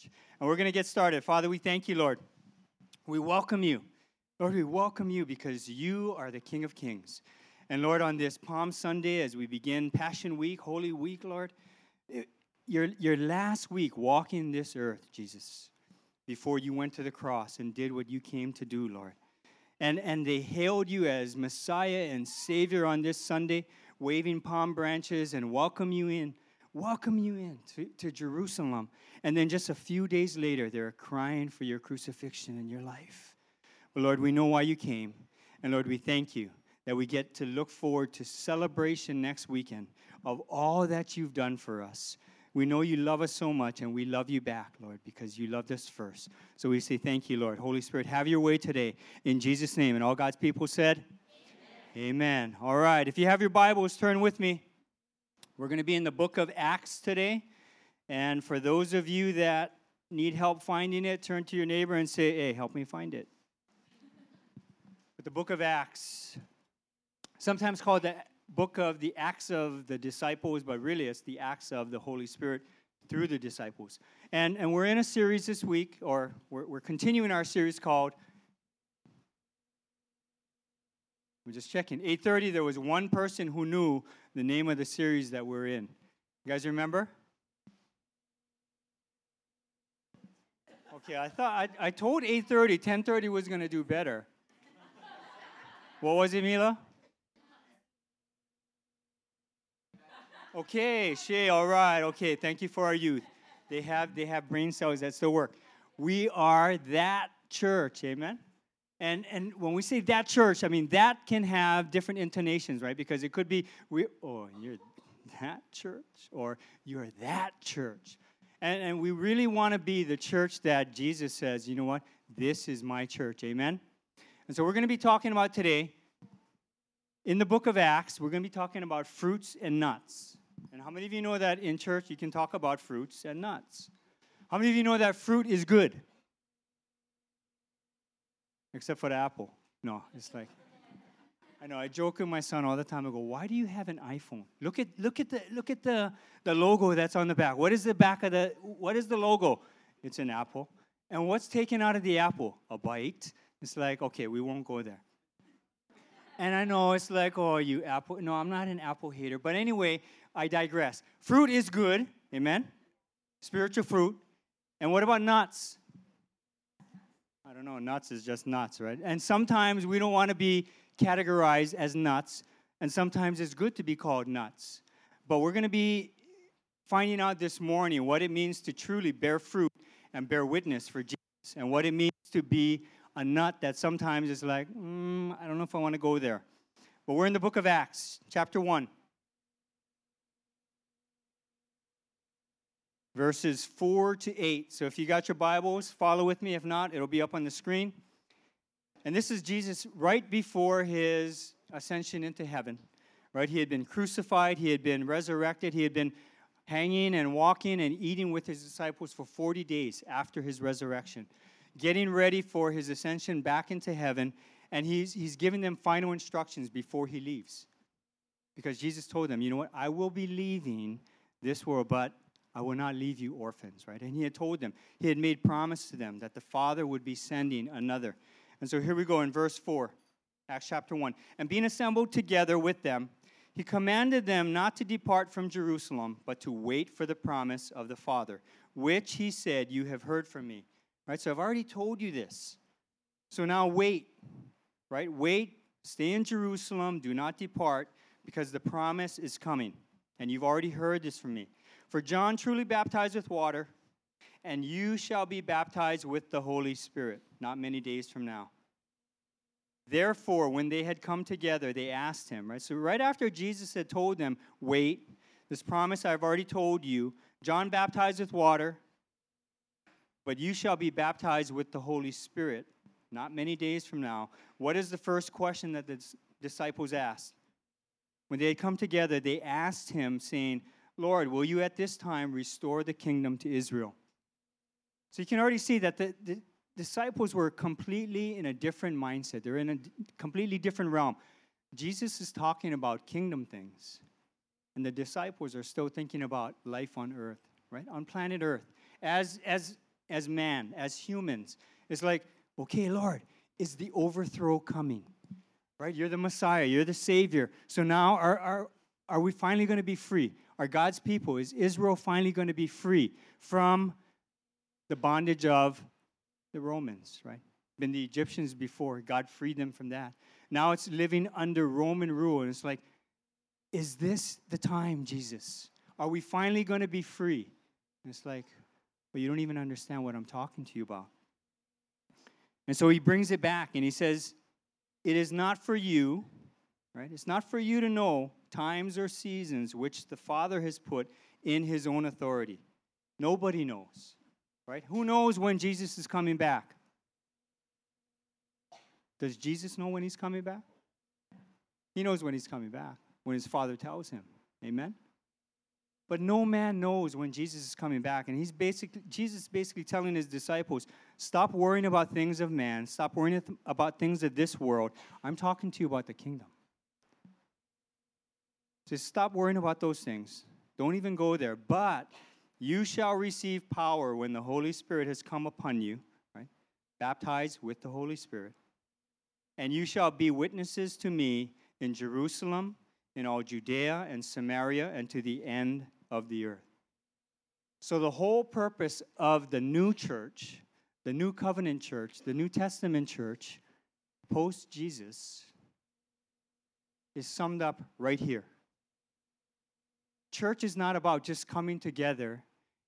church. And we're going to get started. Father, we thank you, Lord. We welcome you. Lord, we welcome you because you are the King of Kings. And Lord, on this Palm Sunday, as we begin Passion Week, Holy Week, Lord, eh, your, your last week walking this earth, Jesus, before you went to the cross and did what you came to do, Lord. And, and they hailed you as Messiah and Savior on this Sunday, waving palm branches and welcome you in welcome you in to, to Jerusalem. And then just a few days later, they're crying for your crucifixion in your life. But Lord, we know why you came. And Lord, we thank you that we get to look forward to celebration next weekend of all that you've done for us. We know you love us so much, and we love you back, Lord, because you loved us first. So we say thank you, Lord. Holy Spirit, have your way today in Jesus' name. And all God's people said, Amen. Amen. All right. If you have your Bibles, turn with me we're going to be in the book of Acts today. And for those of you that need help finding it, turn to your neighbor and say, hey, help me find it. But the book of Acts, sometimes called the book of the Acts of the disciples, but really it's the Acts of the Holy Spirit through the disciples. And, and we're in a series this week, or we're, we're continuing our series called I'm just checking. 8:30 there was one person who knew the name of the series that we're in. You guys remember? Okay, I thought I, I told 8:30, 10:30 was going to do better. what was it, Mila? Okay, Shay, all right. Okay, thank you for our youth. They have they have brain cells that still work. We are that church, amen. And, and when we say that church, I mean, that can have different intonations, right? Because it could be, we, oh, you're that church, or you're that church. And, and we really want to be the church that Jesus says, you know what? This is my church. Amen? And so we're going to be talking about today, in the book of Acts, we're going to be talking about fruits and nuts. And how many of you know that in church you can talk about fruits and nuts? How many of you know that fruit is good? Except for the apple. No, it's like I know I joke with my son all the time. I go, "Why do you have an iPhone? Look at look at the look at the the logo that's on the back. What is the back of the what is the logo? It's an apple. And what's taken out of the apple? A bite. It's like, okay, we won't go there. And I know it's like, oh, you apple. No, I'm not an apple hater. But anyway, I digress. Fruit is good. Amen. Spiritual fruit. And what about nuts? I don't know, nuts is just nuts, right? And sometimes we don't want to be categorized as nuts, and sometimes it's good to be called nuts. But we're going to be finding out this morning what it means to truly bear fruit and bear witness for Jesus, and what it means to be a nut that sometimes is like, mm, I don't know if I want to go there. But we're in the book of Acts, chapter 1. Verses 4 to 8. So if you got your Bibles, follow with me. If not, it'll be up on the screen. And this is Jesus right before his ascension into heaven. Right? He had been crucified, he had been resurrected, he had been hanging and walking and eating with his disciples for 40 days after his resurrection, getting ready for his ascension back into heaven. And he's, he's giving them final instructions before he leaves. Because Jesus told them, you know what, I will be leaving this world, but I will not leave you orphans, right? And he had told them, he had made promise to them that the Father would be sending another. And so here we go in verse 4, Acts chapter 1. And being assembled together with them, he commanded them not to depart from Jerusalem, but to wait for the promise of the Father, which he said, You have heard from me. Right? So I've already told you this. So now wait, right? Wait, stay in Jerusalem, do not depart, because the promise is coming. And you've already heard this from me. For John truly baptized with water, and you shall be baptized with the Holy Spirit not many days from now. Therefore, when they had come together, they asked him, right? So, right after Jesus had told them, Wait, this promise I've already told you, John baptized with water, but you shall be baptized with the Holy Spirit not many days from now. What is the first question that the disciples asked? When they had come together, they asked him, saying, Lord, will you at this time restore the kingdom to Israel? So you can already see that the, the disciples were completely in a different mindset. They're in a completely different realm. Jesus is talking about kingdom things, and the disciples are still thinking about life on earth, right? On planet earth. As, as as man, as humans. It's like, okay, Lord, is the overthrow coming? Right? You're the Messiah, you're the Savior. So now are, are, are we finally going to be free? Are God's people, is Israel finally going to be free from the bondage of the Romans, right? Been the Egyptians before. God freed them from that. Now it's living under Roman rule. And it's like, is this the time, Jesus? Are we finally going to be free? And it's like, well, you don't even understand what I'm talking to you about. And so he brings it back and he says, It is not for you, right? It's not for you to know times or seasons which the Father has put in his own authority. Nobody knows, right? Who knows when Jesus is coming back? Does Jesus know when he's coming back? He knows when he's coming back, when his Father tells him. Amen? But no man knows when Jesus is coming back. And he's basically, Jesus is basically telling his disciples, stop worrying about things of man, stop worrying about things of this world. I'm talking to you about the kingdom. Just stop worrying about those things. Don't even go there. But you shall receive power when the Holy Spirit has come upon you, right? Baptized with the Holy Spirit. And you shall be witnesses to me in Jerusalem, in all Judea and Samaria, and to the end of the earth. So, the whole purpose of the new church, the new covenant church, the New Testament church, post Jesus, is summed up right here. Church is not about just coming together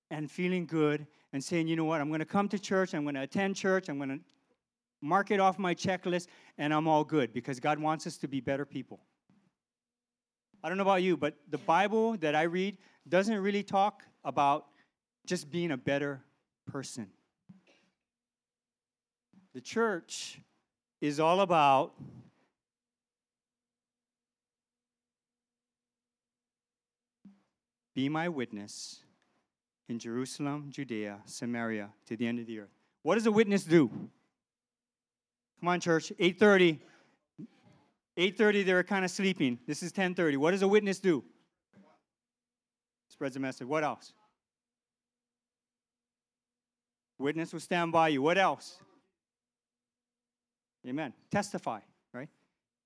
and feeling good and saying, you know what, I'm going to come to church, I'm going to attend church, I'm going to mark it off my checklist, and I'm all good because God wants us to be better people. I don't know about you, but the Bible that I read doesn't really talk about just being a better person. The church is all about be my witness in Jerusalem, Judea, Samaria, to the end of the earth. What does a witness do? Come on, church. 8:30. 8:30, they were kind of sleeping. This is 10:30. What does a witness do? Spreads a message. What else? Witness will stand by you. What else? Amen. Testify, right?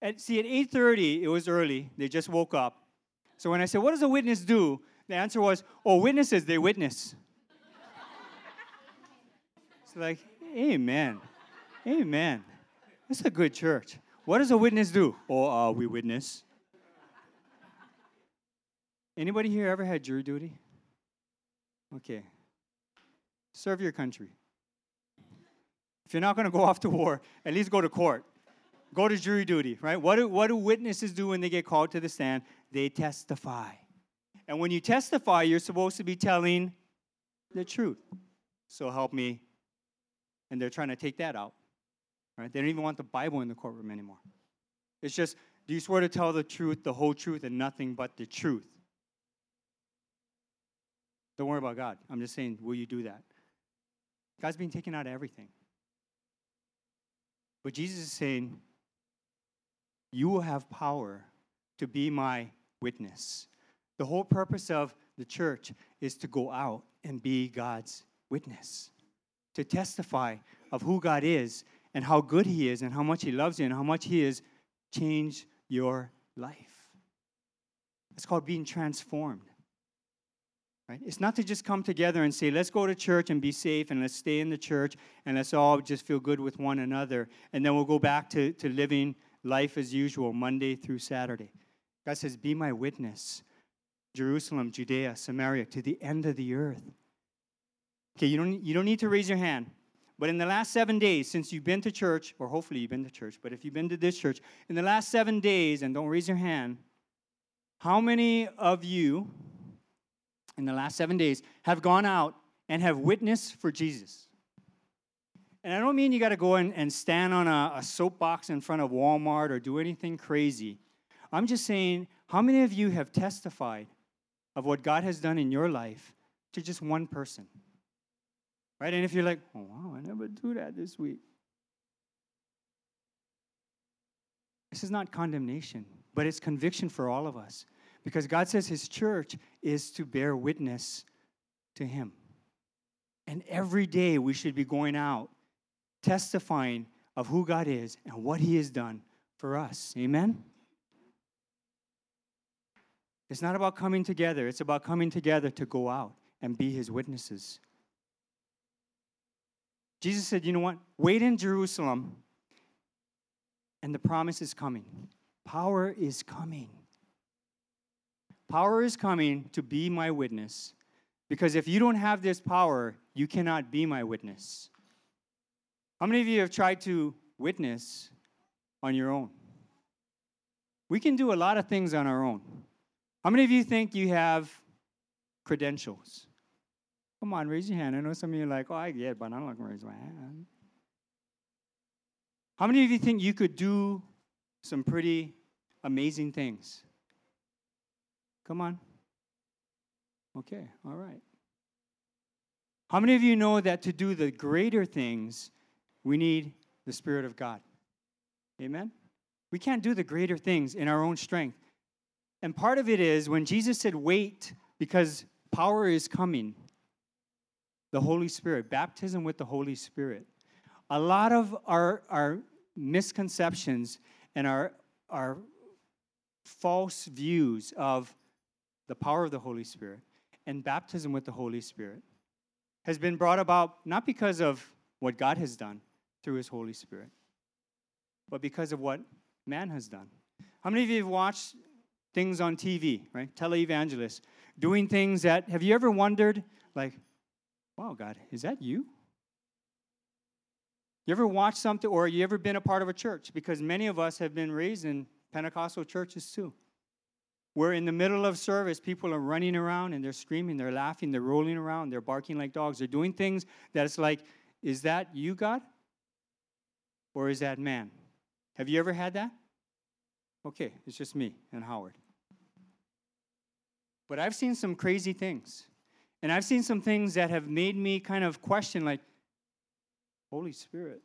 At, see, at 8:30, it was early. They just woke up. So when I said, "What does a witness do?" The answer was, "Oh, witnesses, they witness." it's like, Amen, Amen. It's a good church. What does a witness do? Oh, uh, we witness. Anybody here ever had jury duty? Okay. Serve your country. If you're not going to go off to war, at least go to court. Go to jury duty, right? What do, what do witnesses do when they get called to the stand? They testify. And when you testify, you're supposed to be telling the truth. So help me. And they're trying to take that out. Right? They don't even want the Bible in the courtroom anymore. It's just, do you swear to tell the truth, the whole truth, and nothing but the truth? Don't worry about God. I'm just saying, will you do that? God's being taken out of everything. But Jesus is saying, you will have power to be my witness. The whole purpose of the church is to go out and be God's witness, to testify of who God is and how good He is and how much He loves you and how much He has changed your life. It's called being transformed. Right? It's not to just come together and say, let's go to church and be safe and let's stay in the church and let's all just feel good with one another. And then we'll go back to, to living life as usual, Monday through Saturday. God says, Be my witness. Jerusalem, Judea, Samaria, to the end of the earth. Okay, you don't, you don't need to raise your hand. But in the last seven days, since you've been to church, or hopefully you've been to church, but if you've been to this church, in the last seven days, and don't raise your hand, how many of you in the last seven days have gone out and have witnessed for Jesus? And I don't mean you got to go in and stand on a, a soapbox in front of Walmart or do anything crazy. I'm just saying, how many of you have testified of what God has done in your life to just one person? Right? And if you're like, oh, wow, I never do that this week. This is not condemnation, but it's conviction for all of us. Because God says His church is to bear witness to Him. And every day we should be going out testifying of who God is and what He has done for us. Amen? It's not about coming together, it's about coming together to go out and be His witnesses. Jesus said, You know what? Wait in Jerusalem, and the promise is coming. Power is coming. Power is coming to be my witness. Because if you don't have this power, you cannot be my witness. How many of you have tried to witness on your own? We can do a lot of things on our own. How many of you think you have credentials? Come on, raise your hand. I know some of you are like, oh, I get, it, but I'm not going to raise my hand. How many of you think you could do some pretty amazing things? Come on. Okay, all right. How many of you know that to do the greater things, we need the Spirit of God? Amen? We can't do the greater things in our own strength. And part of it is when Jesus said, wait, because power is coming, the Holy Spirit, baptism with the Holy Spirit. A lot of our, our misconceptions and our, our false views of the power of the Holy Spirit and baptism with the Holy Spirit has been brought about not because of what God has done through His Holy Spirit, but because of what man has done. How many of you have watched things on TV, right? Televangelists doing things that, have you ever wondered, like, wow, God, is that you? You ever watched something, or you ever been a part of a church? Because many of us have been raised in Pentecostal churches too where in the middle of service, people are running around and they're screaming, they're laughing, they're rolling around, they're barking like dogs, they're doing things that it's like, is that you, God? Or is that man? Have you ever had that? Okay, it's just me and Howard. But I've seen some crazy things. And I've seen some things that have made me kind of question, like, Holy Spirit,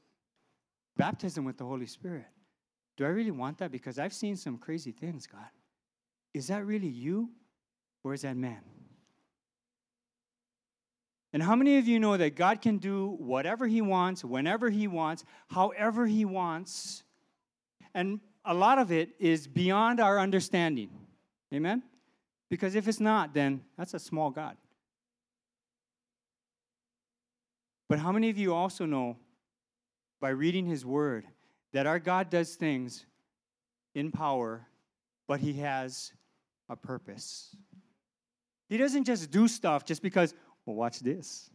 baptism with the Holy Spirit. Do I really want that? Because I've seen some crazy things, God. Is that really you or is that man? And how many of you know that God can do whatever He wants, whenever He wants, however He wants? And a lot of it is beyond our understanding. Amen? Because if it's not, then that's a small God. But how many of you also know by reading His Word that our God does things in power, but He has a purpose. He doesn't just do stuff just because, well, watch this.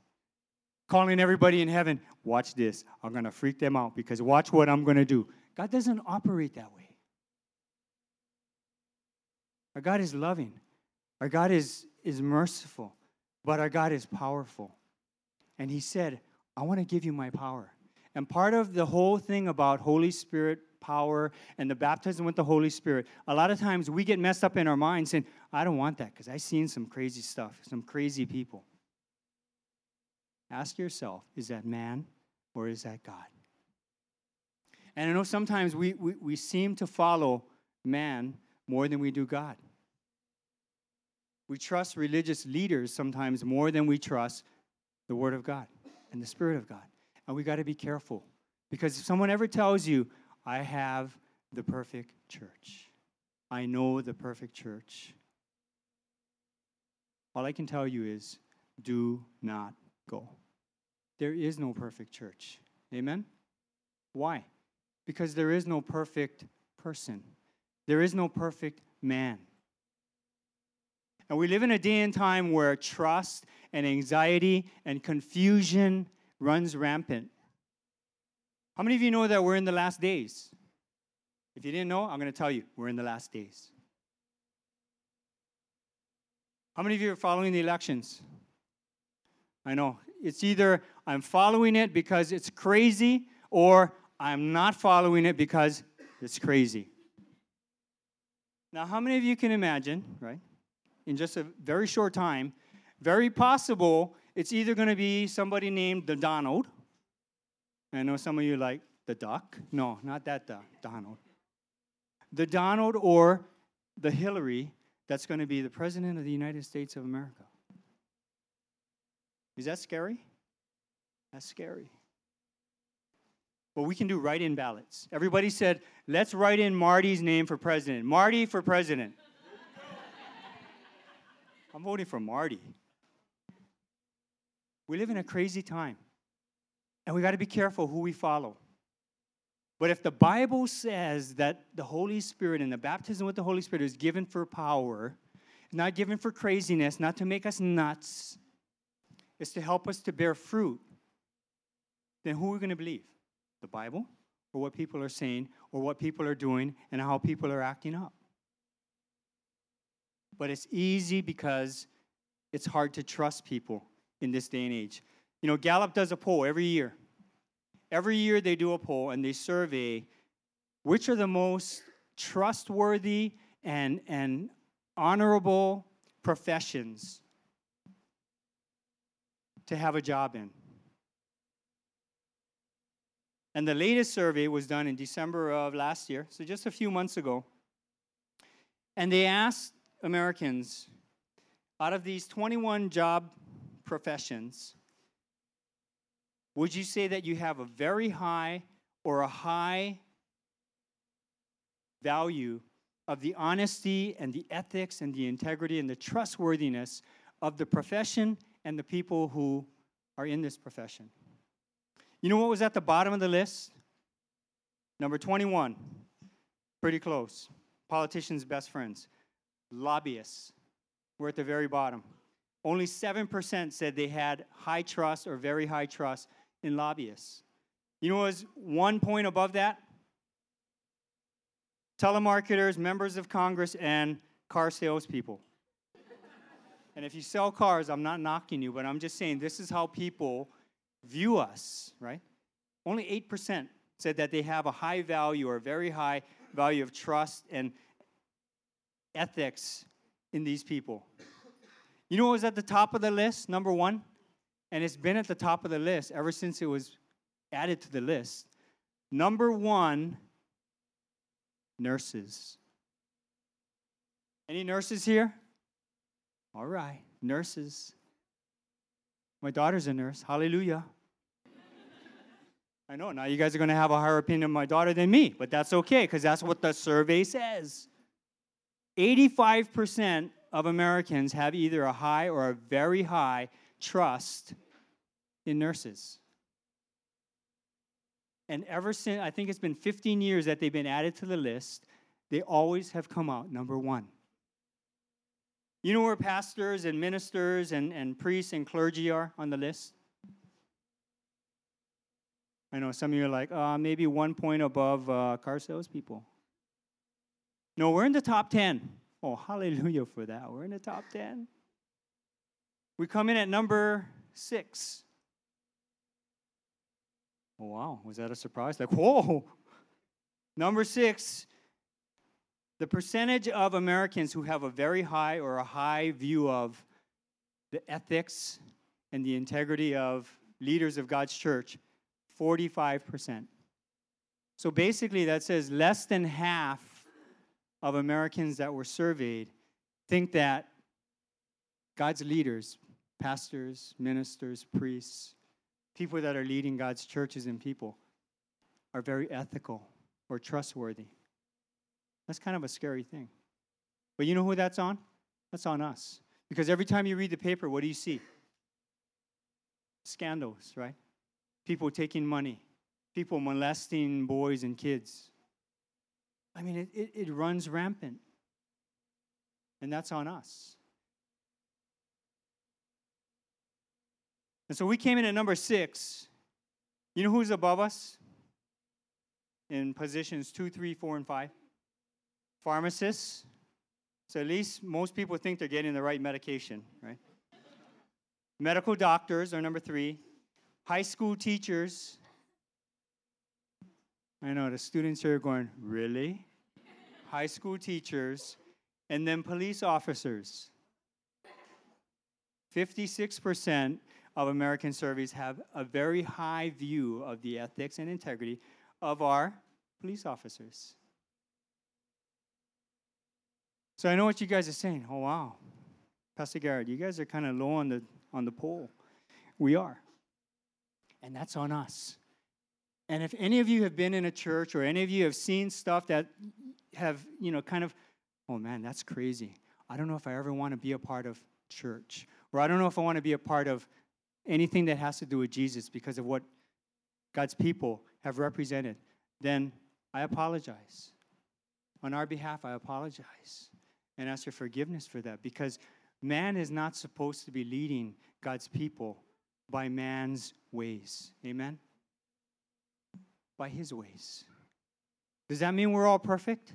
Calling everybody in heaven, watch this. I'm going to freak them out because watch what I'm going to do. God doesn't operate that way. Our God is loving, our God is, is merciful, but our God is powerful. And He said, I want to give you my power. And part of the whole thing about Holy Spirit power and the baptism with the Holy Spirit, a lot of times we get messed up in our minds saying, I don't want that because I've seen some crazy stuff, some crazy people. Ask yourself, is that man or is that God? And I know sometimes we, we, we seem to follow man more than we do God. We trust religious leaders sometimes more than we trust the Word of God and the Spirit of God. And we got to be careful. Because if someone ever tells you, I have the perfect church. I know the perfect church. All I can tell you is do not go. There is no perfect church. Amen? Why? Because there is no perfect person, there is no perfect man. And we live in a day and time where trust and anxiety and confusion runs rampant. How many of you know that we're in the last days? If you didn't know, I'm going to tell you, we're in the last days. How many of you are following the elections? I know. It's either I'm following it because it's crazy or I'm not following it because it's crazy. Now, how many of you can imagine, right, in just a very short time, very possible it's either going to be somebody named the Donald I know some of you like the duck. No, not that duck, Donald. The Donald or the Hillary that's going to be the President of the United States of America. Is that scary? That's scary. But we can do write in ballots. Everybody said, let's write in Marty's name for president. Marty for president. I'm voting for Marty. We live in a crazy time, and we got to be careful who we follow. But if the Bible says that the Holy Spirit and the baptism with the Holy Spirit is given for power, not given for craziness, not to make us nuts, is to help us to bear fruit, then who are we going to believe? The Bible or what people are saying or what people are doing and how people are acting up? But it's easy because it's hard to trust people in this day and age. You know, Gallup does a poll every year. Every year they do a poll and they survey which are the most trustworthy and, and honorable professions to have a job in. And the latest survey was done in December of last year, so just a few months ago. And they asked Americans out of these 21 job professions, would you say that you have a very high or a high value of the honesty and the ethics and the integrity and the trustworthiness of the profession and the people who are in this profession? You know what was at the bottom of the list? Number 21. Pretty close. Politicians' best friends. Lobbyists were at the very bottom. Only 7% said they had high trust or very high trust in lobbyists. You know what was one point above that? Telemarketers, members of Congress, and car salespeople. and if you sell cars, I'm not knocking you, but I'm just saying this is how people view us, right? Only 8% said that they have a high value or very high value of trust and ethics in these people. You know what was at the top of the list, number one? And it's been at the top of the list ever since it was added to the list. Number one, nurses. Any nurses here? All right, nurses. My daughter's a nurse. Hallelujah. I know, now you guys are going to have a higher opinion of my daughter than me, but that's okay because that's what the survey says. 85% of Americans have either a high or a very high trust in nurses. And ever since, I think it's been 15 years that they've been added to the list, they always have come out number one. You know where pastors and ministers and, and priests and clergy are on the list? I know some of you are like, uh, maybe one point above uh, car salespeople. No, we're in the top 10. Oh, hallelujah for that. We're in the top 10. We come in at number six. Oh, wow. Was that a surprise? Like, whoa. Number six, the percentage of Americans who have a very high or a high view of the ethics and the integrity of leaders of God's church 45%. So basically, that says less than half of Americans that were surveyed think that God's leaders, pastors, ministers, priests, people that are leading God's churches and people, are very ethical or trustworthy. That's kind of a scary thing. But you know who that's on? That's on us. Because every time you read the paper, what do you see? Scandals, right? People taking money, people molesting boys and kids. I mean, it, it, it runs rampant. And that's on us. And so we came in at number six. You know who's above us? In positions two, three, four, and five? Pharmacists. So at least most people think they're getting the right medication, right? Medical doctors are number three high school teachers. I know the students are going, really? high school teachers, and then police officers. 56% of American surveys have a very high view of the ethics and integrity of our police officers. So I know what you guys are saying. Oh wow. Pastor Garret, you guys are kind of low on the on the poll. We are. And that's on us. And if any of you have been in a church or any of you have seen stuff that have, you know, kind of, oh man, that's crazy. I don't know if I ever want to be a part of church, or I don't know if I want to be a part of anything that has to do with Jesus because of what God's people have represented, then I apologize. On our behalf, I apologize and ask for forgiveness for that because man is not supposed to be leading God's people by man's ways. Amen? By his ways. Does that mean we're all perfect?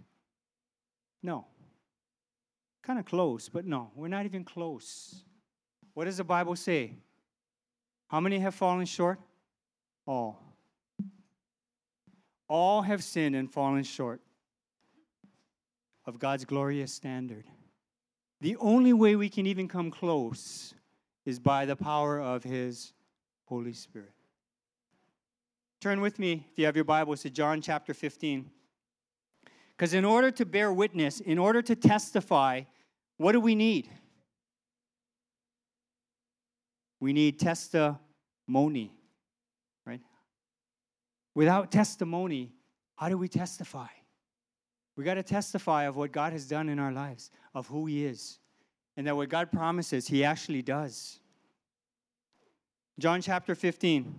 No. Kind of close, but no, we're not even close. What does the Bible say? How many have fallen short? All. All have sinned and fallen short of God's glorious standard. The only way we can even come close is by the power of His Holy Spirit. Turn with me, if you have your Bibles, to John chapter 15. Because in order to bear witness, in order to testify, what do we need? We need testimony, right? Without testimony, how do we testify? We got to testify of what God has done in our lives, of who He is, and that what God promises, He actually does. John chapter 15,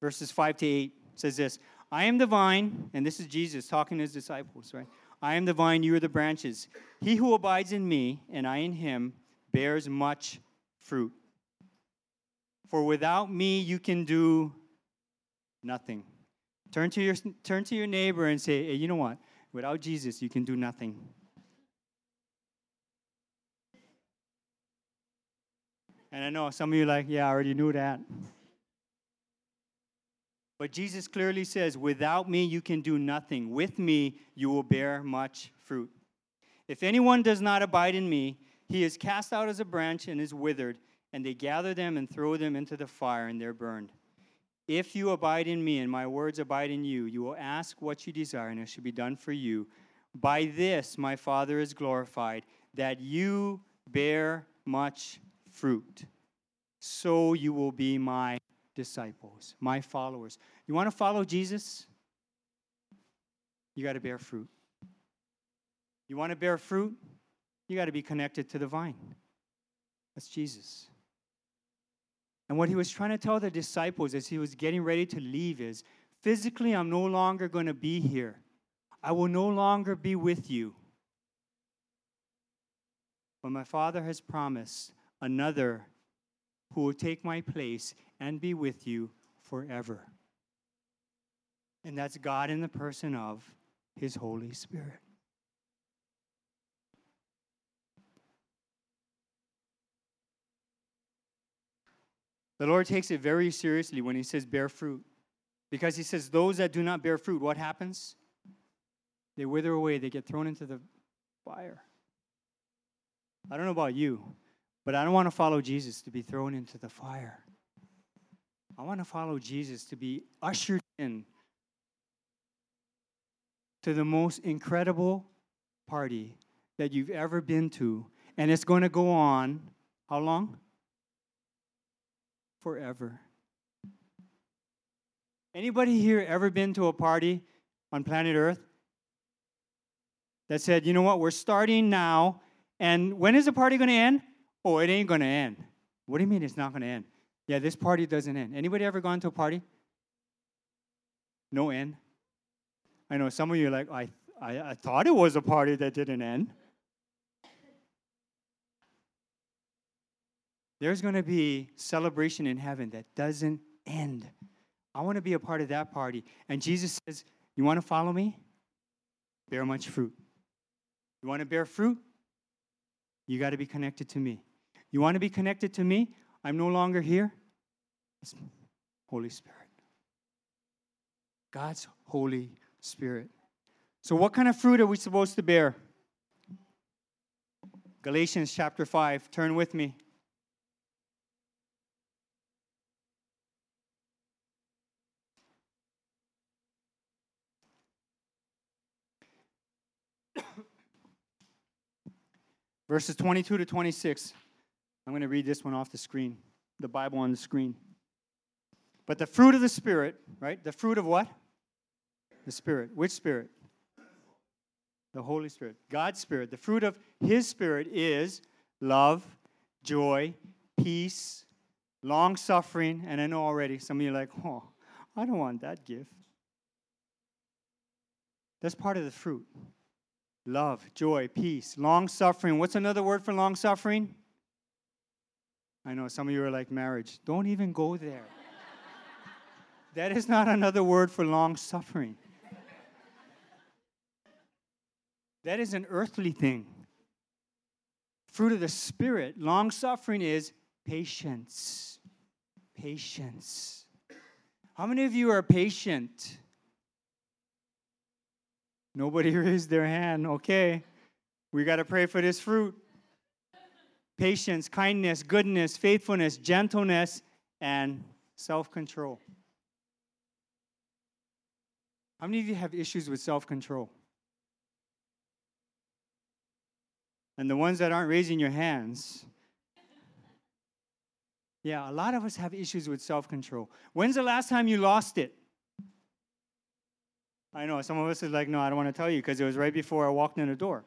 verses 5 to 8 says this I am the vine, and this is Jesus talking to his disciples, right? I am the vine, you are the branches. He who abides in me, and I in him, bears much fruit. For without me, you can do nothing. Turn to your, turn to your neighbor and say, hey, you know what? Without Jesus, you can do nothing. And I know some of you like, yeah, I already knew that. But Jesus clearly says, Without me, you can do nothing. With me, you will bear much fruit. If anyone does not abide in me, he is cast out as a branch and is withered, and they gather them and throw them into the fire, and they're burned. If you abide in me and my words abide in you, you will ask what you desire, and it shall be done for you. By this my Father is glorified, that you bear much fruit. So you will be my disciples, my followers. You want to follow Jesus? You got to bear fruit. You want to bear fruit? You got to be connected to the vine. That's Jesus. And what he was trying to tell the disciples as he was getting ready to leave is physically, I'm no longer going to be here. I will no longer be with you. But my Father has promised another who will take my place and be with you forever. And that's God in the person of his Holy Spirit. The Lord takes it very seriously when he says bear fruit. Because he says, those that do not bear fruit, what happens? They wither away, they get thrown into the fire. I don't know about you, but I don't want to follow Jesus to be thrown into the fire. I want to follow Jesus to be ushered in to the most incredible party that you've ever been to. And it's going to go on how long? Forever. Anybody here ever been to a party on planet Earth that said, you know what, we're starting now, and when is the party going to end? Oh, it ain't going to end. What do you mean it's not going to end? Yeah, this party doesn't end. Anybody ever gone to a party? No end. I know some of you are like, I, I, I thought it was a party that didn't end. There's going to be celebration in heaven that doesn't end. I want to be a part of that party. And Jesus says, You want to follow me? Bear much fruit. You want to bear fruit? You got to be connected to me. You want to be connected to me? I'm no longer here. It's Holy Spirit. God's Holy Spirit. So, what kind of fruit are we supposed to bear? Galatians chapter 5. Turn with me. Verses 22 to 26. I'm going to read this one off the screen. the Bible on the screen. But the fruit of the Spirit, right? The fruit of what? The Spirit. Which Spirit? The Holy Spirit. God's Spirit. The fruit of His Spirit is love, joy, peace, long suffering. And I know already some of you are like, oh, I don't want that gift. That's part of the fruit love, joy, peace, long suffering. What's another word for long suffering? I know some of you are like marriage. Don't even go there. that is not another word for long suffering. That is an earthly thing. Fruit of the Spirit, long suffering is patience. Patience. How many of you are patient? Nobody raised their hand. Okay. We got to pray for this fruit patience, kindness, goodness, faithfulness, gentleness, and self control. How many of you have issues with self control? And the ones that aren't raising your hands, yeah, a lot of us have issues with self control. When's the last time you lost it? I know some of us is like, no, I don't want to tell you because it was right before I walked in the door.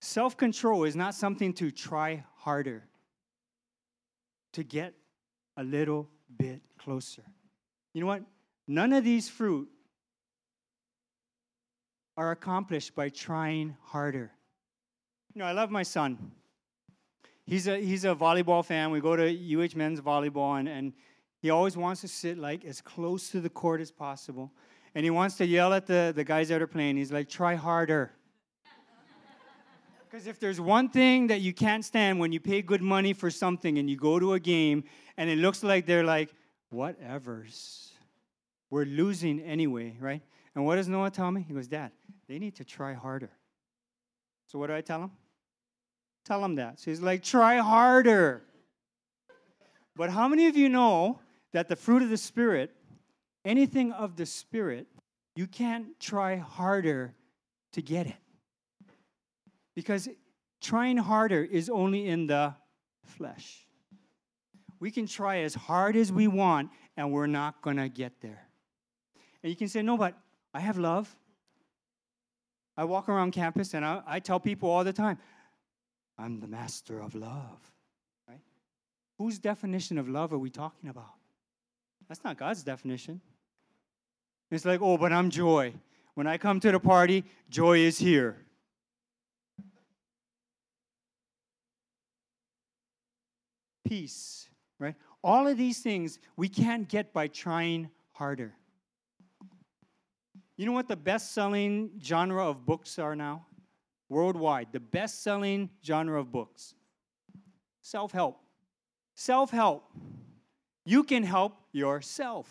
Self control is not something to try harder, to get a little bit closer. You know what? None of these fruit are accomplished by trying harder. You know, I love my son. He's a, he's a volleyball fan. We go to UH men's volleyball, and, and he always wants to sit like as close to the court as possible. And he wants to yell at the, the guys that are playing. He's like, try harder. Because if there's one thing that you can't stand when you pay good money for something and you go to a game and it looks like they're like, whatevers. We're losing anyway, right? And what does Noah tell me? He goes, Dad, they need to try harder. So what do I tell him? Tell him that. So he's like, try harder. But how many of you know that the fruit of the Spirit, anything of the Spirit, you can't try harder to get it? Because trying harder is only in the flesh. We can try as hard as we want, and we're not going to get there. And you can say, No, but I have love. I walk around campus and I, I tell people all the time, I'm the master of love. Right? Whose definition of love are we talking about? That's not God's definition. It's like, oh, but I'm joy. When I come to the party, joy is here. peace, right? All of these things we can't get by trying harder. You know what the best selling genre of books are now? Worldwide, the best selling genre of books self help. Self help. You can help yourself.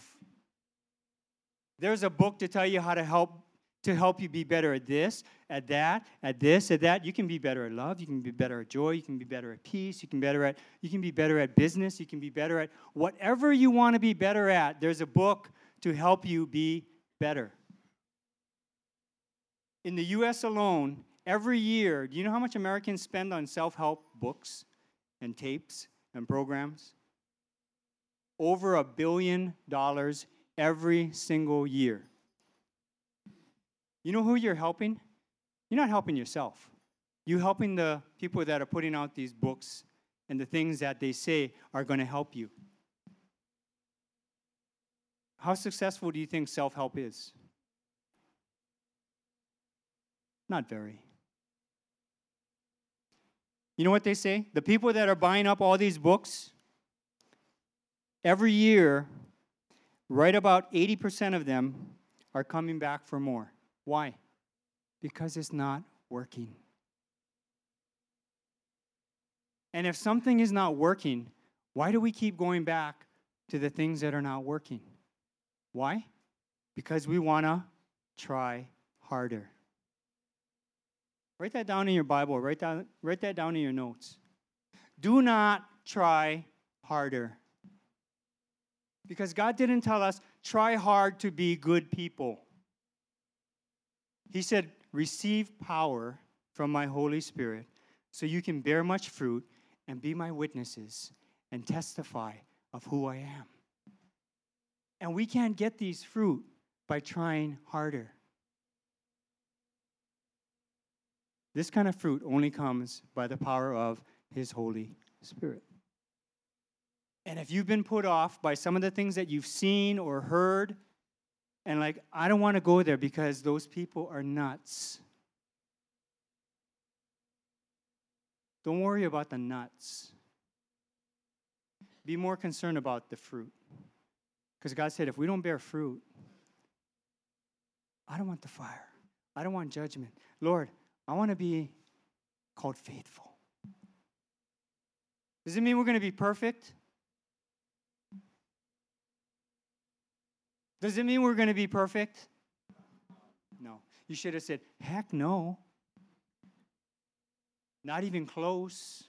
There's a book to tell you how to help to help you be better at this, at that, at this, at that. You can be better at love, you can be better at joy, you can be better at peace, you can better at you can be better at business, you can be better at whatever you want to be better at. There's a book to help you be better. In the US alone, every year, do you know how much Americans spend on self-help books and tapes and programs? Over a billion dollars every single year. You know who you're helping? You're not helping yourself. You're helping the people that are putting out these books and the things that they say are going to help you. How successful do you think self help is? Not very. You know what they say? The people that are buying up all these books, every year, right about 80% of them are coming back for more. Why? Because it's not working. And if something is not working, why do we keep going back to the things that are not working? Why? Because we want to try harder. Write that down in your Bible. Write, that, write that down in your notes. Do not try harder. Because God didn't tell us, try hard to be good people. He said, Receive power from my Holy Spirit so you can bear much fruit and be my witnesses and testify of who I am. And we can't get these fruit by trying harder. This kind of fruit only comes by the power of His Holy Spirit. And if you've been put off by some of the things that you've seen or heard, and like, I don't want to go there because those people are nuts. Don't worry about the nuts. Be more concerned about the fruit. Because God said, if we don't bear fruit, I don't want the fire. I don't want judgment. Lord, I want to be called faithful. Does it mean we're going to be perfect? Does it mean we're going to be perfect? No. You should have said, heck no. Not even close.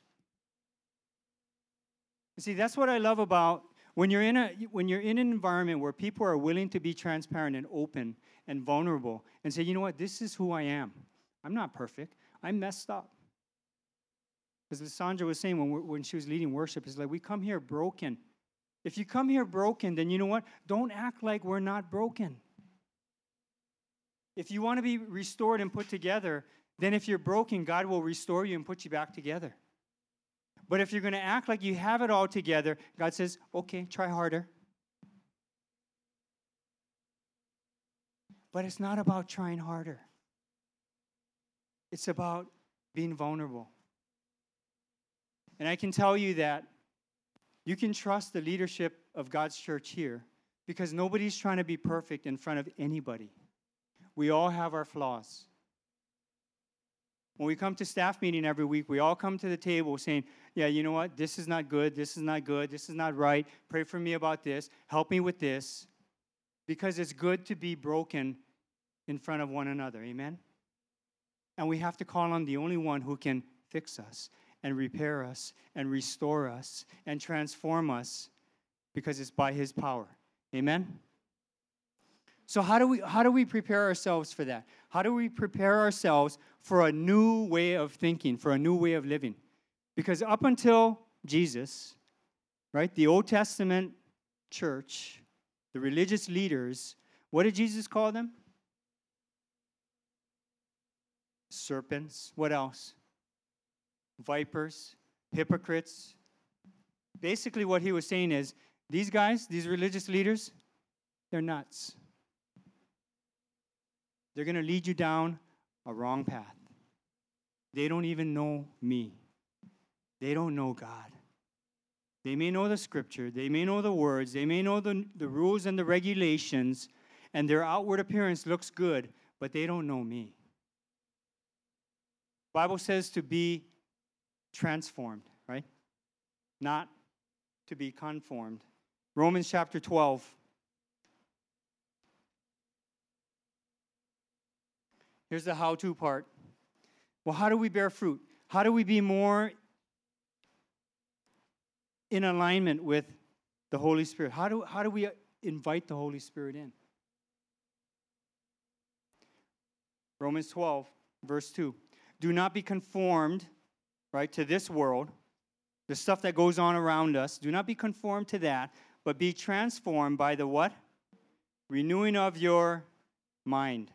See, that's what I love about when you're in a when you're in an environment where people are willing to be transparent and open and vulnerable and say, you know what, this is who I am. I'm not perfect. I'm messed up. As Lysandra was saying when, when she was leading worship, it's like we come here broken. If you come here broken, then you know what? Don't act like we're not broken. If you want to be restored and put together, then if you're broken, God will restore you and put you back together. But if you're going to act like you have it all together, God says, okay, try harder. But it's not about trying harder, it's about being vulnerable. And I can tell you that you can trust the leadership of God's church here because nobody's trying to be perfect in front of anybody. We all have our flaws. When we come to staff meeting every week, we all come to the table saying, Yeah, you know what? This is not good. This is not good. This is not right. Pray for me about this. Help me with this. Because it's good to be broken in front of one another. Amen? And we have to call on the only one who can fix us and repair us and restore us and transform us because it's by his power. Amen? So how do we how do we prepare ourselves for that? How do we prepare ourselves for a new way of thinking, for a new way of living? Because up until Jesus, right, the Old Testament church, the religious leaders, what did Jesus call them? Serpents. What else? Vipers, hypocrites. Basically, what he was saying is these guys, these religious leaders, they're nuts. They're going to lead you down a wrong path. They don't even know me. They don't know God. They may know the scripture, they may know the words, they may know the, the rules and the regulations, and their outward appearance looks good, but they don't know me. Bible says to be transformed, right? Not to be conformed. Romans chapter 12 Here's the how to part. Well, how do we bear fruit? How do we be more in alignment with the Holy Spirit? How do, how do we invite the Holy Spirit in? Romans 12, verse 2. Do not be conformed, right, to this world, the stuff that goes on around us. Do not be conformed to that, but be transformed by the what? Renewing of your mind.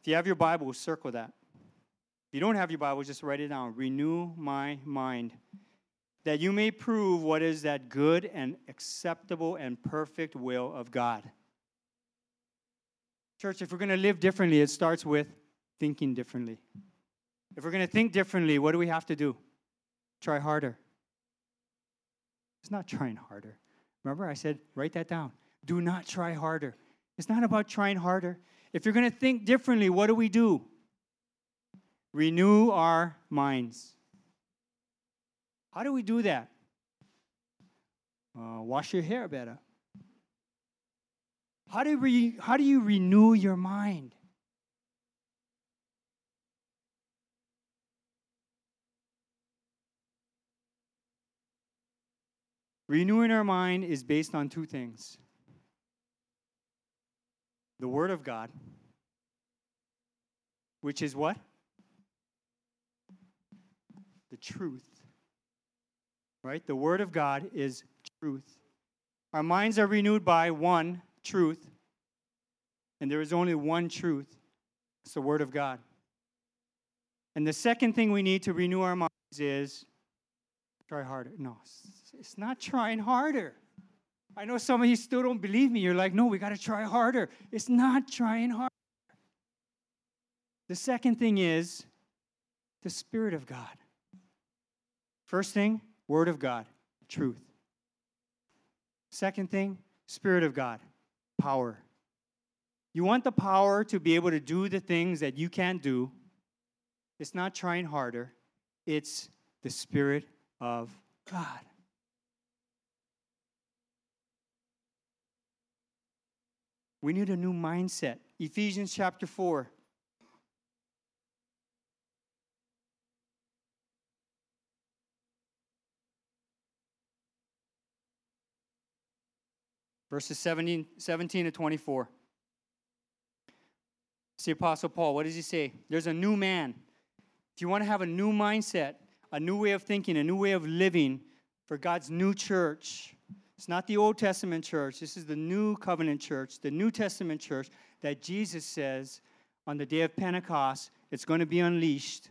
If you have your Bible, circle that. If you don't have your Bible, just write it down. Renew my mind, that you may prove what is that good and acceptable and perfect will of God. Church, if we're going to live differently, it starts with thinking differently. If we're going to think differently, what do we have to do? Try harder. It's not trying harder. Remember, I said, write that down. Do not try harder. It's not about trying harder. If you're going to think differently, what do we do? Renew our minds. How do we do that? Uh, wash your hair better. How do, we, how do you renew your mind? Renewing our mind is based on two things the Word of God, which is what? the truth. Right? The Word of God is truth. Our minds are renewed by one truth, and there is only one truth it's the Word of God. And the second thing we need to renew our minds is try harder. No, it's not trying harder. I know some of you still don't believe me. You're like, no, we got to try harder. It's not trying harder. The second thing is the Spirit of God. First thing, Word of God, truth. Second thing, Spirit of God, power. You want the power to be able to do the things that you can't do. It's not trying harder, it's the Spirit of God. We need a new mindset. Ephesians chapter 4. Verses 17, 17 to 24. See Apostle Paul, what does he say? There's a new man. If you want to have a new mindset, a new way of thinking, a new way of living for God's new church, it's not the Old Testament church. This is the new covenant church, the New Testament church that Jesus says on the day of Pentecost, it's going to be unleashed.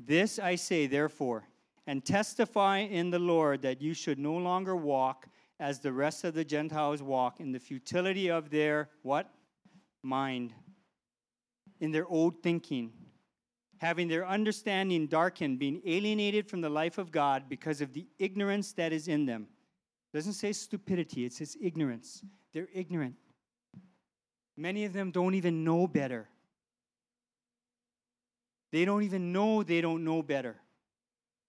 This I say, therefore, and testify in the Lord that you should no longer walk as the rest of the Gentiles walk in the futility of their what? Mind. In their old thinking having their understanding darkened, being alienated from the life of God because of the ignorance that is in them It doesn't say stupidity, it says ignorance. They're ignorant. Many of them don't even know better. They don't even know they don't know better.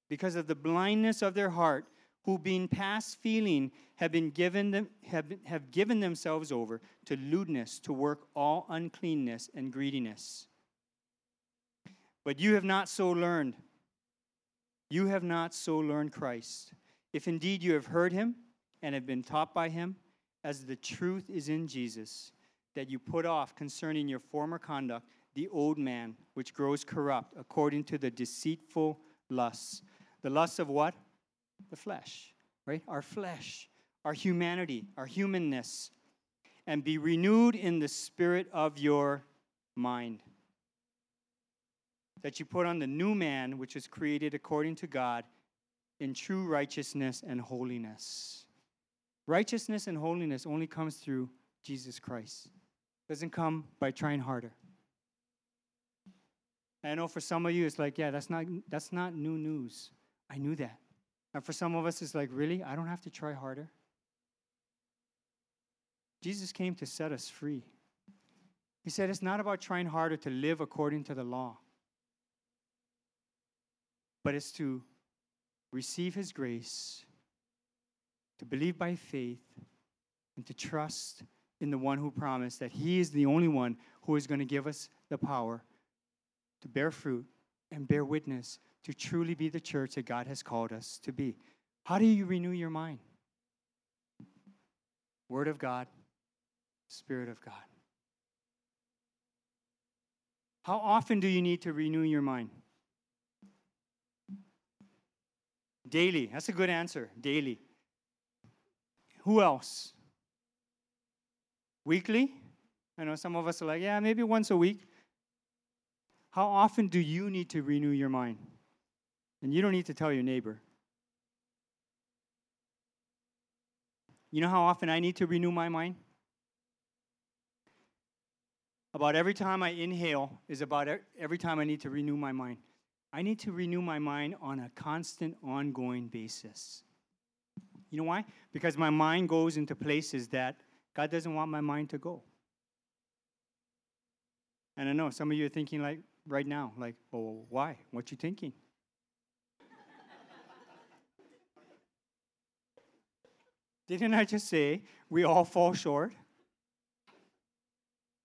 Because of the blindness of their heart, who being past feeling have been given them have, have given themselves over to lewdness to work all uncleanness and greediness. But you have not so learned. You have not so learned Christ. If indeed you have heard him and have been taught by him, as the truth is in Jesus, that you put off concerning your former conduct the old man, which grows corrupt according to the deceitful lusts. The lusts of what? The flesh, right? Our flesh, our humanity, our humanness. And be renewed in the spirit of your mind. That you put on the new man, which is created according to God in true righteousness and holiness. Righteousness and holiness only comes through Jesus Christ. It doesn't come by trying harder. I know for some of you it's like, yeah, that's not that's not new news. I knew that. And for some of us it's like, really? I don't have to try harder. Jesus came to set us free. He said it's not about trying harder to live according to the law, but it's to receive his grace to believe by faith, and to trust in the one who promised that He is the only one who is going to give us the power to bear fruit and bear witness to truly be the church that God has called us to be. How do you renew your mind? Word of God, Spirit of God. How often do you need to renew your mind? Daily. That's a good answer. Daily. Who else? Weekly? I know some of us are like, yeah, maybe once a week. How often do you need to renew your mind? And you don't need to tell your neighbor. You know how often I need to renew my mind? About every time I inhale is about every time I need to renew my mind. I need to renew my mind on a constant, ongoing basis. You know why? Because my mind goes into places that God doesn't want my mind to go. And I know some of you are thinking like right now, like, oh, why? What you thinking? Didn't I just say we all fall short?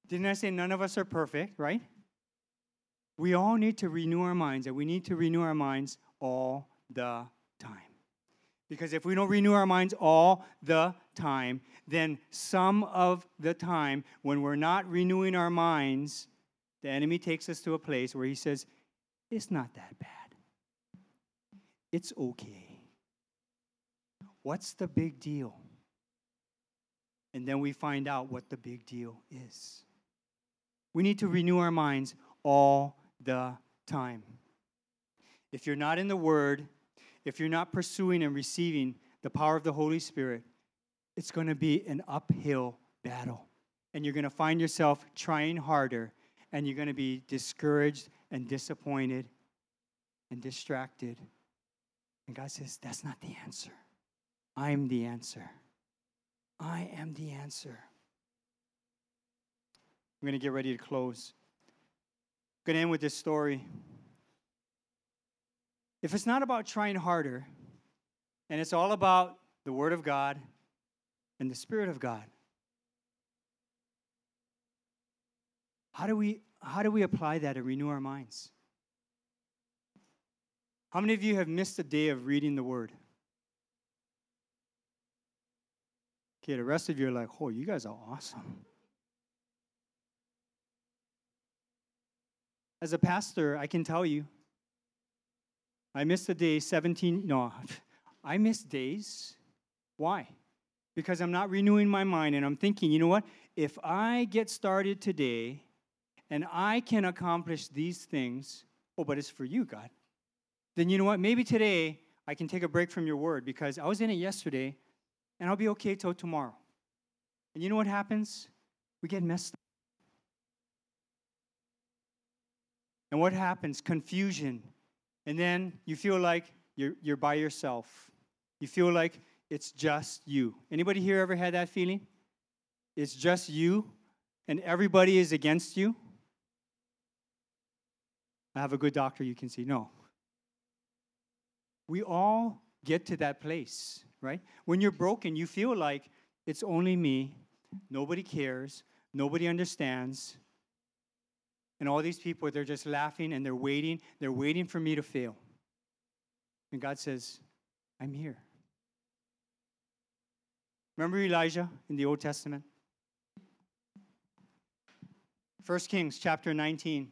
Didn't I say none of us are perfect, right? We all need to renew our minds, and we need to renew our minds all the time. Because if we don't renew our minds all the time, then some of the time, when we're not renewing our minds, the enemy takes us to a place where he says, It's not that bad. It's okay. What's the big deal? And then we find out what the big deal is. We need to renew our minds all the time. If you're not in the Word, if you're not pursuing and receiving the power of the Holy Spirit, it's going to be an uphill battle. And you're going to find yourself trying harder, and you're going to be discouraged and disappointed and distracted. And God says, That's not the answer. I'm the answer. I am the answer. I'm going to get ready to close. Going to end with this story. If it's not about trying harder, and it's all about the Word of God and the Spirit of God, how do we, how do we apply that and renew our minds? How many of you have missed a day of reading the Word? Okay, the rest of you are like, oh, you guys are awesome. As a pastor, I can tell you, I missed a day 17, no, I miss days. Why? Because I'm not renewing my mind and I'm thinking, you know what? If I get started today and I can accomplish these things, oh, but it's for you, God. Then you know what? Maybe today I can take a break from your word because I was in it yesterday and I'll be okay till tomorrow. And you know what happens? We get messed up. And what happens? Confusion. And then you feel like you're, you're by yourself. You feel like it's just you. Anybody here ever had that feeling? It's just you and everybody is against you? I have a good doctor you can see. No. We all get to that place right? When you're broken, you feel like it's only me, nobody cares, nobody understands. And all these people, they're just laughing and they're waiting. They're waiting for me to fail. And God says, I'm here. Remember Elijah in the Old Testament? 1 Kings chapter 19.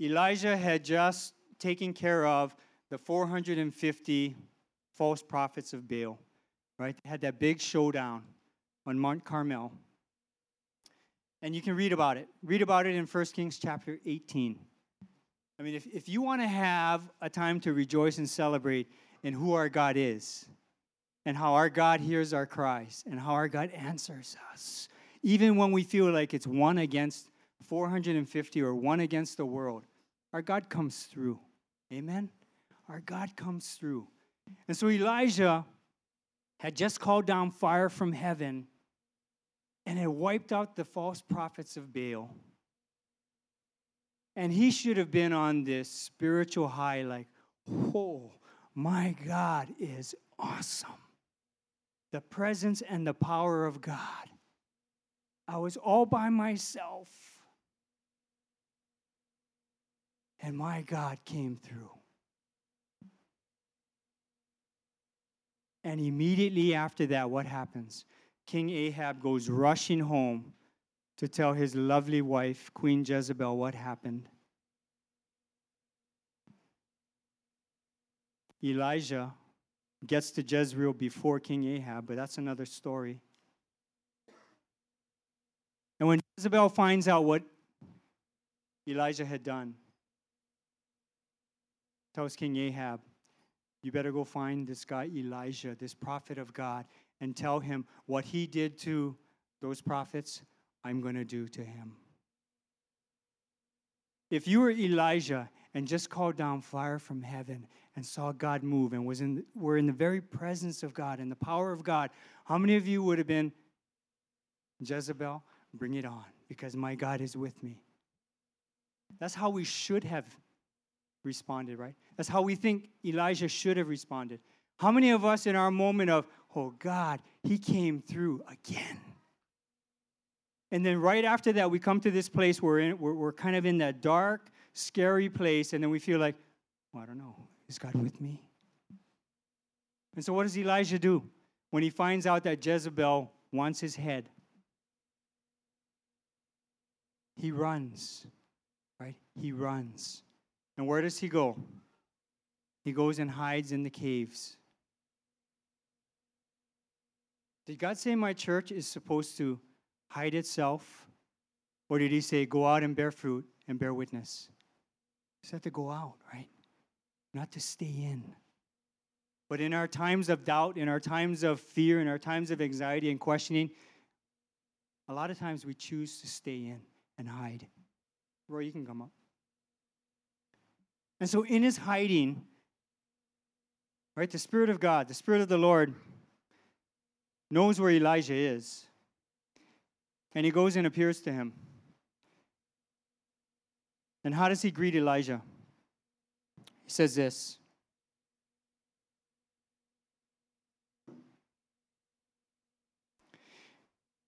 Elijah had just taken care of the 450 false prophets of Baal, right? They had that big showdown on Mount Carmel. And you can read about it. Read about it in 1 Kings chapter 18. I mean, if, if you want to have a time to rejoice and celebrate in who our God is, and how our God hears our cries, and how our God answers us, even when we feel like it's one against 450 or one against the world, our God comes through. Amen? Our God comes through. And so Elijah had just called down fire from heaven and had wiped out the false prophets of Baal. And he should have been on this spiritual high, like, oh, my God is awesome. The presence and the power of God. I was all by myself. And my God came through. And immediately after that, what happens? King Ahab goes rushing home to tell his lovely wife, Queen Jezebel, what happened. Elijah gets to Jezreel before King Ahab, but that's another story. And when Jezebel finds out what Elijah had done, tells King Ahab, you better go find this guy Elijah, this prophet of God, and tell him what he did to those prophets, I'm going to do to him. If you were Elijah and just called down fire from heaven and saw God move and was in, were in the very presence of God and the power of God, how many of you would have been, Jezebel, bring it on, because my God is with me? That's how we should have responded, right? That's how we think Elijah should have responded. How many of us in our moment of, oh God, he came through again? And then right after that, we come to this place where we're, in, we're, we're kind of in that dark, scary place, and then we feel like, well, I don't know, is God with me? And so, what does Elijah do when he finds out that Jezebel wants his head? He runs, right? He runs. And where does he go? he goes and hides in the caves. Did God say my church is supposed to hide itself? Or did he say, go out and bear fruit and bear witness? He said to go out, right? Not to stay in. But in our times of doubt, in our times of fear, in our times of anxiety and questioning, a lot of times we choose to stay in and hide. Roy, you can come up. And so in his hiding, right, the Spirit of God, the Spirit of the Lord, knows where Elijah is. And he goes and appears to him. And how does he greet Elijah? He says this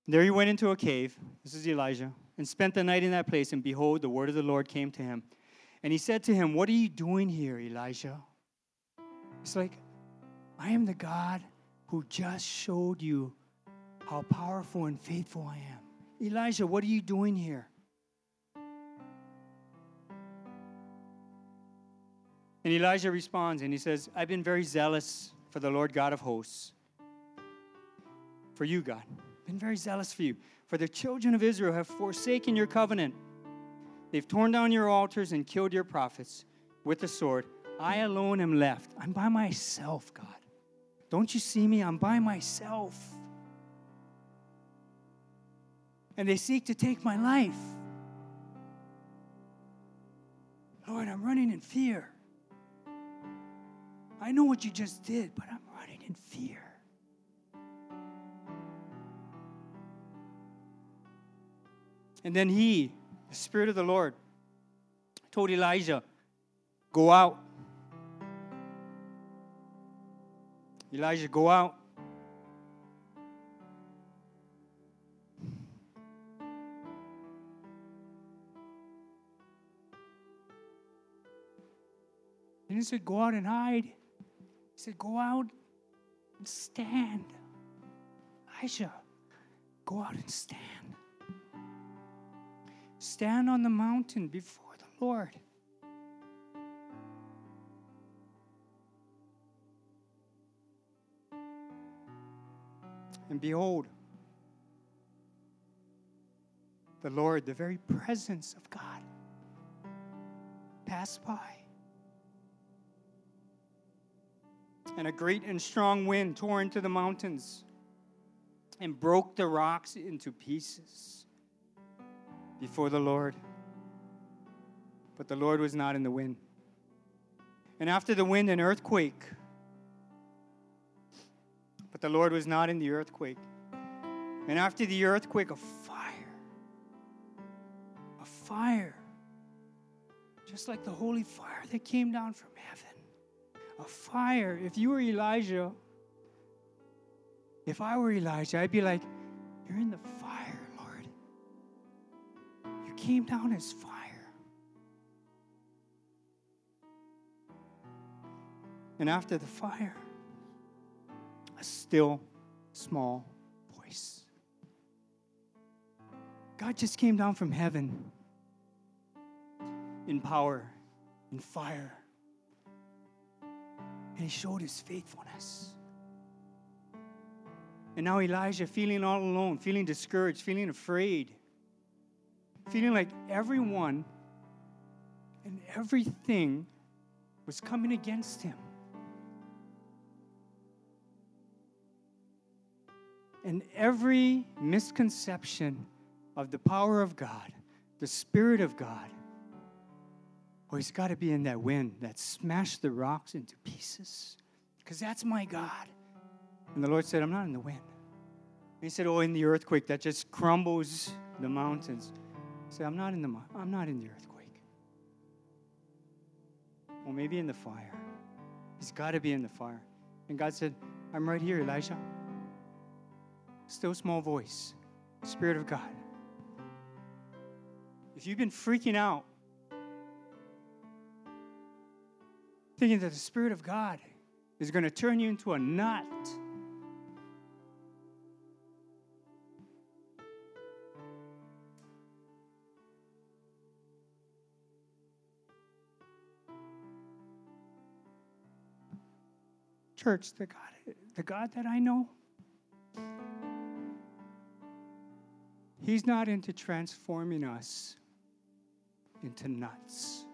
There he went into a cave, this is Elijah, and spent the night in that place. And behold, the word of the Lord came to him. And he said to him, What are you doing here, Elijah? It's like, I am the God who just showed you how powerful and faithful I am. Elijah, what are you doing here? And Elijah responds and he says, I've been very zealous for the Lord God of hosts. For you, God. Been very zealous for you. For the children of Israel have forsaken your covenant. They've torn down your altars and killed your prophets with the sword. I alone am left. I'm by myself, God. Don't you see me? I'm by myself. And they seek to take my life. Lord, I'm running in fear. I know what you just did, but I'm running in fear. And then he, the Spirit of the Lord, told Elijah, Go out Elijah, go out. And he said, Go out and hide. He said, Go out and stand. Elijah, go out and stand. Stand on the mountain before the Lord. And behold, the Lord, the very presence of God, passed by. And a great and strong wind tore into the mountains and broke the rocks into pieces before the Lord. But the Lord was not in the wind. And after the wind, an earthquake but the Lord was not in the earthquake. And after the earthquake, a fire. A fire. Just like the holy fire that came down from heaven. A fire. If you were Elijah, if I were Elijah, I'd be like, You're in the fire, Lord. You came down as fire. And after the fire, a still small voice. God just came down from heaven in power, in fire, and he showed his faithfulness. And now Elijah, feeling all alone, feeling discouraged, feeling afraid, feeling like everyone and everything was coming against him. And every misconception of the power of God, the Spirit of God, oh, he's got to be in that wind that smashed the rocks into pieces. Because that's my God. And the Lord said, I'm not in the wind. And he said, Oh, in the earthquake that just crumbles the mountains. He said, I'm not in the I'm not in the earthquake. Well, maybe in the fire. He's got to be in the fire. And God said, I'm right here, Elijah still small voice, Spirit of God. If you've been freaking out, thinking that the Spirit of God is going to turn you into a nut, church, the God, the God that I know, He's not into transforming us into nuts.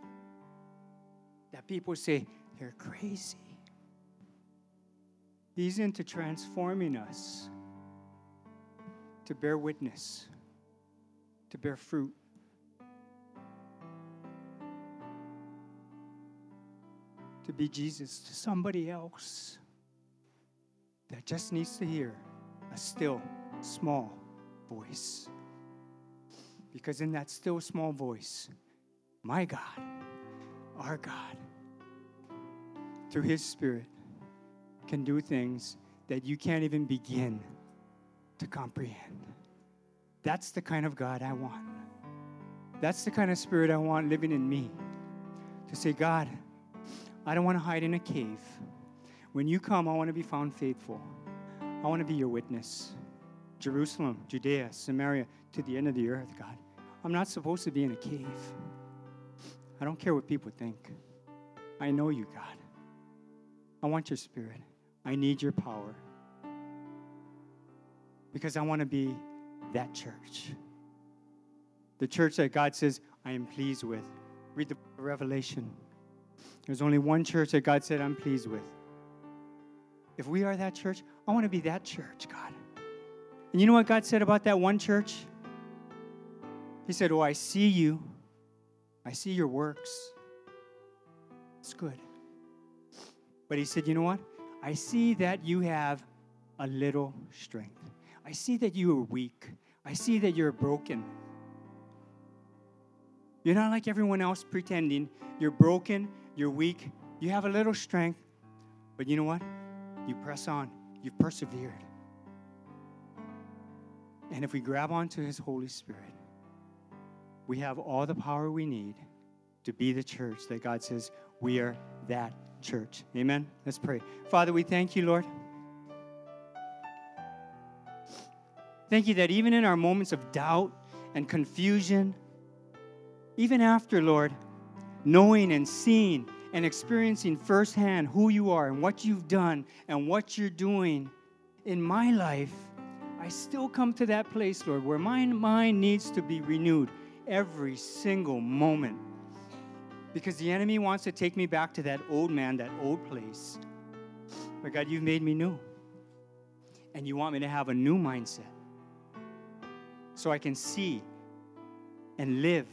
That people say they're crazy. He's into transforming us to bear witness, to bear fruit. To be Jesus to somebody else that just needs to hear a still, small voice. Because in that still, small voice, my God, our God, through His Spirit, can do things that you can't even begin to comprehend. That's the kind of God I want. That's the kind of spirit I want living in me. To say, God, I don't want to hide in a cave. When you come, I want to be found faithful. I want to be your witness. Jerusalem, Judea, Samaria, to the end of the earth, God. I'm not supposed to be in a cave. I don't care what people think. I know you, God. I want your spirit. I need your power. Because I want to be that church. The church that God says, I am pleased with. Read the Revelation. There's only one church that God said, I'm pleased with. If we are that church, I want to be that church, God. And you know what God said about that one church? He said, Oh, I see you. I see your works. It's good. But he said, You know what? I see that you have a little strength. I see that you are weak. I see that you're broken. You're not like everyone else pretending. You're broken, you're weak, you have a little strength. But you know what? You press on, you've persevered. And if we grab onto His Holy Spirit, we have all the power we need to be the church that God says we are that church. Amen. Let's pray. Father, we thank you, Lord. Thank you that even in our moments of doubt and confusion, even after, Lord, knowing and seeing and experiencing firsthand who you are and what you've done and what you're doing in my life, I still come to that place, Lord, where my mind needs to be renewed every single moment. Because the enemy wants to take me back to that old man, that old place. But God, you've made me new. And you want me to have a new mindset so I can see and live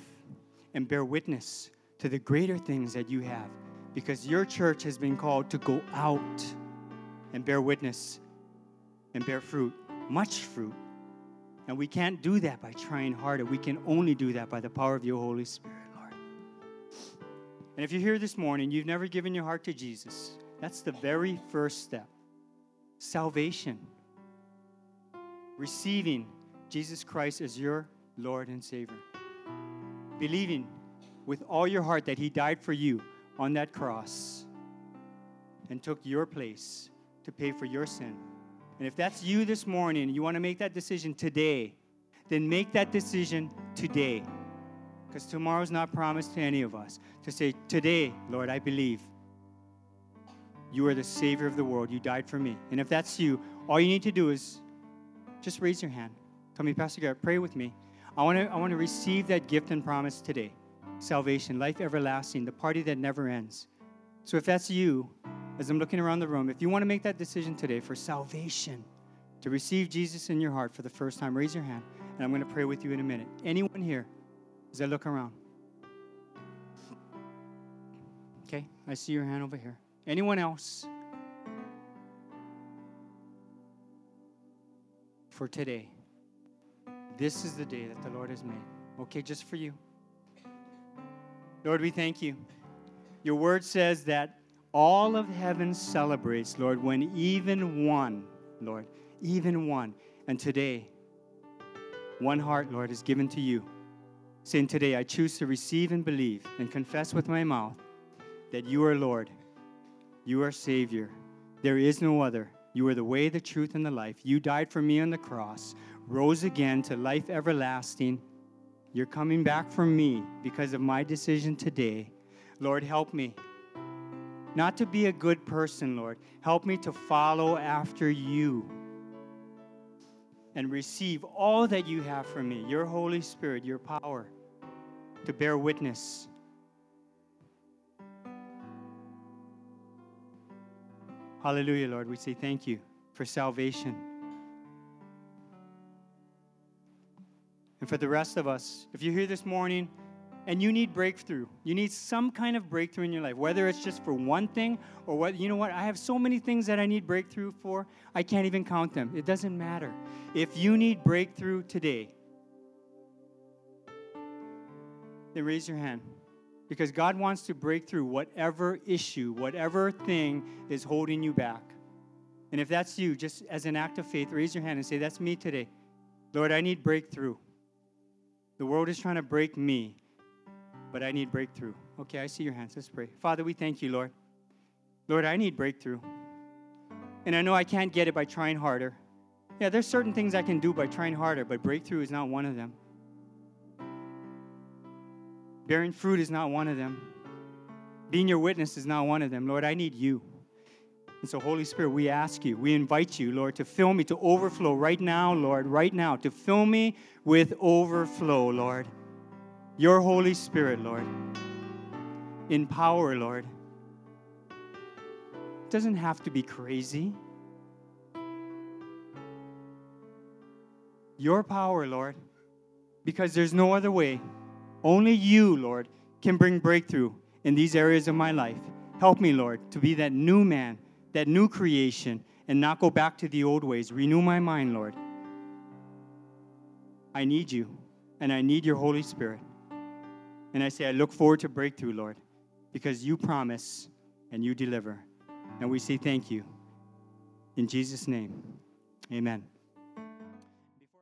and bear witness to the greater things that you have. Because your church has been called to go out and bear witness and bear fruit, much fruit. And we can't do that by trying harder. We can only do that by the power of your Holy Spirit, Lord. And if you're here this morning, you've never given your heart to Jesus, that's the very first step salvation. Receiving Jesus Christ as your Lord and Savior. Believing with all your heart that He died for you on that cross and took your place to pay for your sin. And if that's you this morning, you want to make that decision today, then make that decision today. Because tomorrow's not promised to any of us. To say, Today, Lord, I believe you are the Savior of the world. You died for me. And if that's you, all you need to do is just raise your hand. Tell me, Pastor Garret, pray with me. I want to I want to receive that gift and promise today. Salvation, life everlasting, the party that never ends. So if that's you, as I'm looking around the room, if you want to make that decision today for salvation, to receive Jesus in your heart for the first time, raise your hand, and I'm going to pray with you in a minute. Anyone here, as I look around? Okay, I see your hand over here. Anyone else? For today, this is the day that the Lord has made. Okay, just for you. Lord, we thank you. Your word says that all of heaven celebrates, Lord, when even one, Lord, even one. And today, one heart, Lord, is given to you. Saying, Today, I choose to receive and believe and confess with my mouth that you are Lord, you are Savior. There is no other. You are the way, the truth, and the life. You died for me on the cross, rose again to life everlasting. You're coming back for me because of my decision today. Lord, help me not to be a good person, Lord. Help me to follow after you and receive all that you have for me your Holy Spirit, your power to bear witness. Hallelujah, Lord. We say thank you for salvation. And for the rest of us, if you're here this morning and you need breakthrough, you need some kind of breakthrough in your life, whether it's just for one thing or what, you know what, I have so many things that I need breakthrough for, I can't even count them. It doesn't matter. If you need breakthrough today, then raise your hand. Because God wants to break through whatever issue, whatever thing is holding you back. And if that's you, just as an act of faith, raise your hand and say, That's me today. Lord, I need breakthrough. The world is trying to break me, but I need breakthrough. Okay, I see your hands. Let's pray. Father, we thank you, Lord. Lord, I need breakthrough. And I know I can't get it by trying harder. Yeah, there's certain things I can do by trying harder, but breakthrough is not one of them. Bearing fruit is not one of them. Being your witness is not one of them. Lord, I need you. And so, Holy Spirit, we ask you, we invite you, Lord, to fill me to overflow right now, Lord, right now, to fill me with overflow, Lord. Your Holy Spirit, Lord. In power, Lord. It doesn't have to be crazy. Your power, Lord, because there's no other way. Only you, Lord, can bring breakthrough in these areas of my life. Help me, Lord, to be that new man that new creation and not go back to the old ways. Renew my mind, Lord. I need you, and I need your Holy Spirit. And I say, I look forward to breakthrough, Lord, because you promise and you deliver. And we say thank you. In Jesus' name, amen.